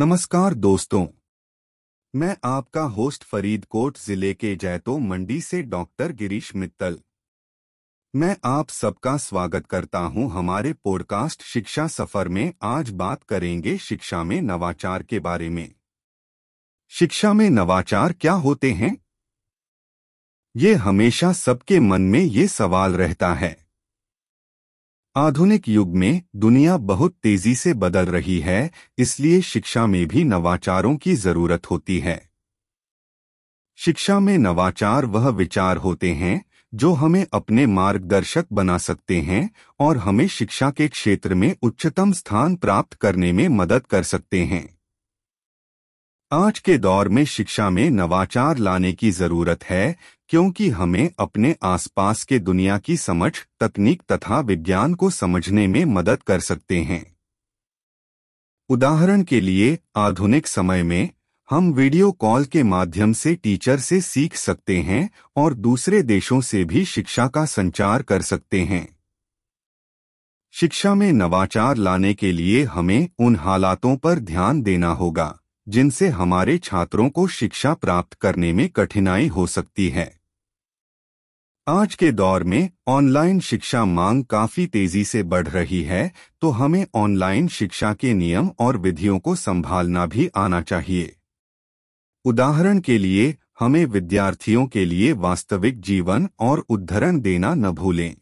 नमस्कार दोस्तों। मैं आपका होस्ट फरीदकोट ज़िले के जैतो मंडी से डॉक्टर गिरीश मित्तल। मैं आप सबका स्वागत करता हूँ हमारे पॉडकास्ट शिक्षा सफ़र में। आज बात करेंगे शिक्षा में नवाचार के बारे में। शिक्षा में नवाचार क्या होते हैं? ये हमेशा सबके मन में ये सवाल रहता है। आधुनिक युग में दुनिया बहुत तेज़ी से बदल रही है, इसलिए शिक्षा में भी नवाचारों की ज़रूरत होती है। शिक्षा में नवाचार वह विचार होते हैं, जो हमें अपने मार्गदर्शक बना सकते हैं और हमें शिक्षा के क्षेत्र में उच्चतम स्थान प्राप्त करने में मदद कर सकते हैं। आज के दौर में शिक्षा में नवाचार लाने की ज़रूरत है, क्योंकि हमें अपने आसपास के दुनिया की समझ, तकनीक तथा विज्ञान को समझने में मदद कर सकते हैं। उदाहरण के लिए, आधुनिक समय में, हम वीडियो कॉल के माध्यम से टीचर से सीख सकते हैं, और दूसरे देशों से भी शिक्षा का संचार कर सकते हैं। शिक्षा में नवाचार लाने के लिए हमें उन हालातों पर ध्यान देना होगा। जिनसे हमारे छात्रों को शिक्षा प्राप्त करने में कठिनाई हो सकती है। आज के दौर में ऑनलाइन शिक्षा मांग काफ़ी तेज़ी से बढ़ रही है तो हमें ऑनलाइन शिक्षा के नियम और विधियों को संभालना भी आना चाहिए। उदाहरण के लिए, हमें विद्यार्थियों के लिए वास्तविक जीवन और उद्धरण देना न भूलें।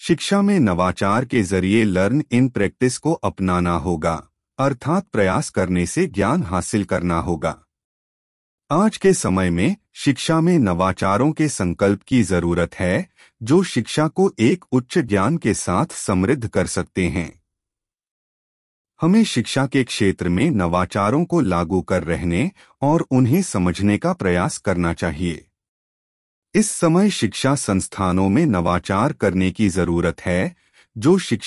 शिक्षा में नवाचार के ज़रिए लर्न इन प्रैक्टिस को अपनाना होगा। अर्थात प्रयास करने से ज्ञान हासिल करना होगा। आज के समय में शिक्षा में नवाचारों के संकल्प की ज़रूरत है, जो शिक्षा को एक उच्च ज्ञान के साथ समृद्ध कर सकते हैं। हमें शिक्षा के क्षेत्र में नवाचारों को लागू कर रहने और उन्हें समझने का प्रयास करना चाहिए। इस समय शिक्षा संस्थानों में नवाचार करने की ज़रूरत है, जो शिक्षा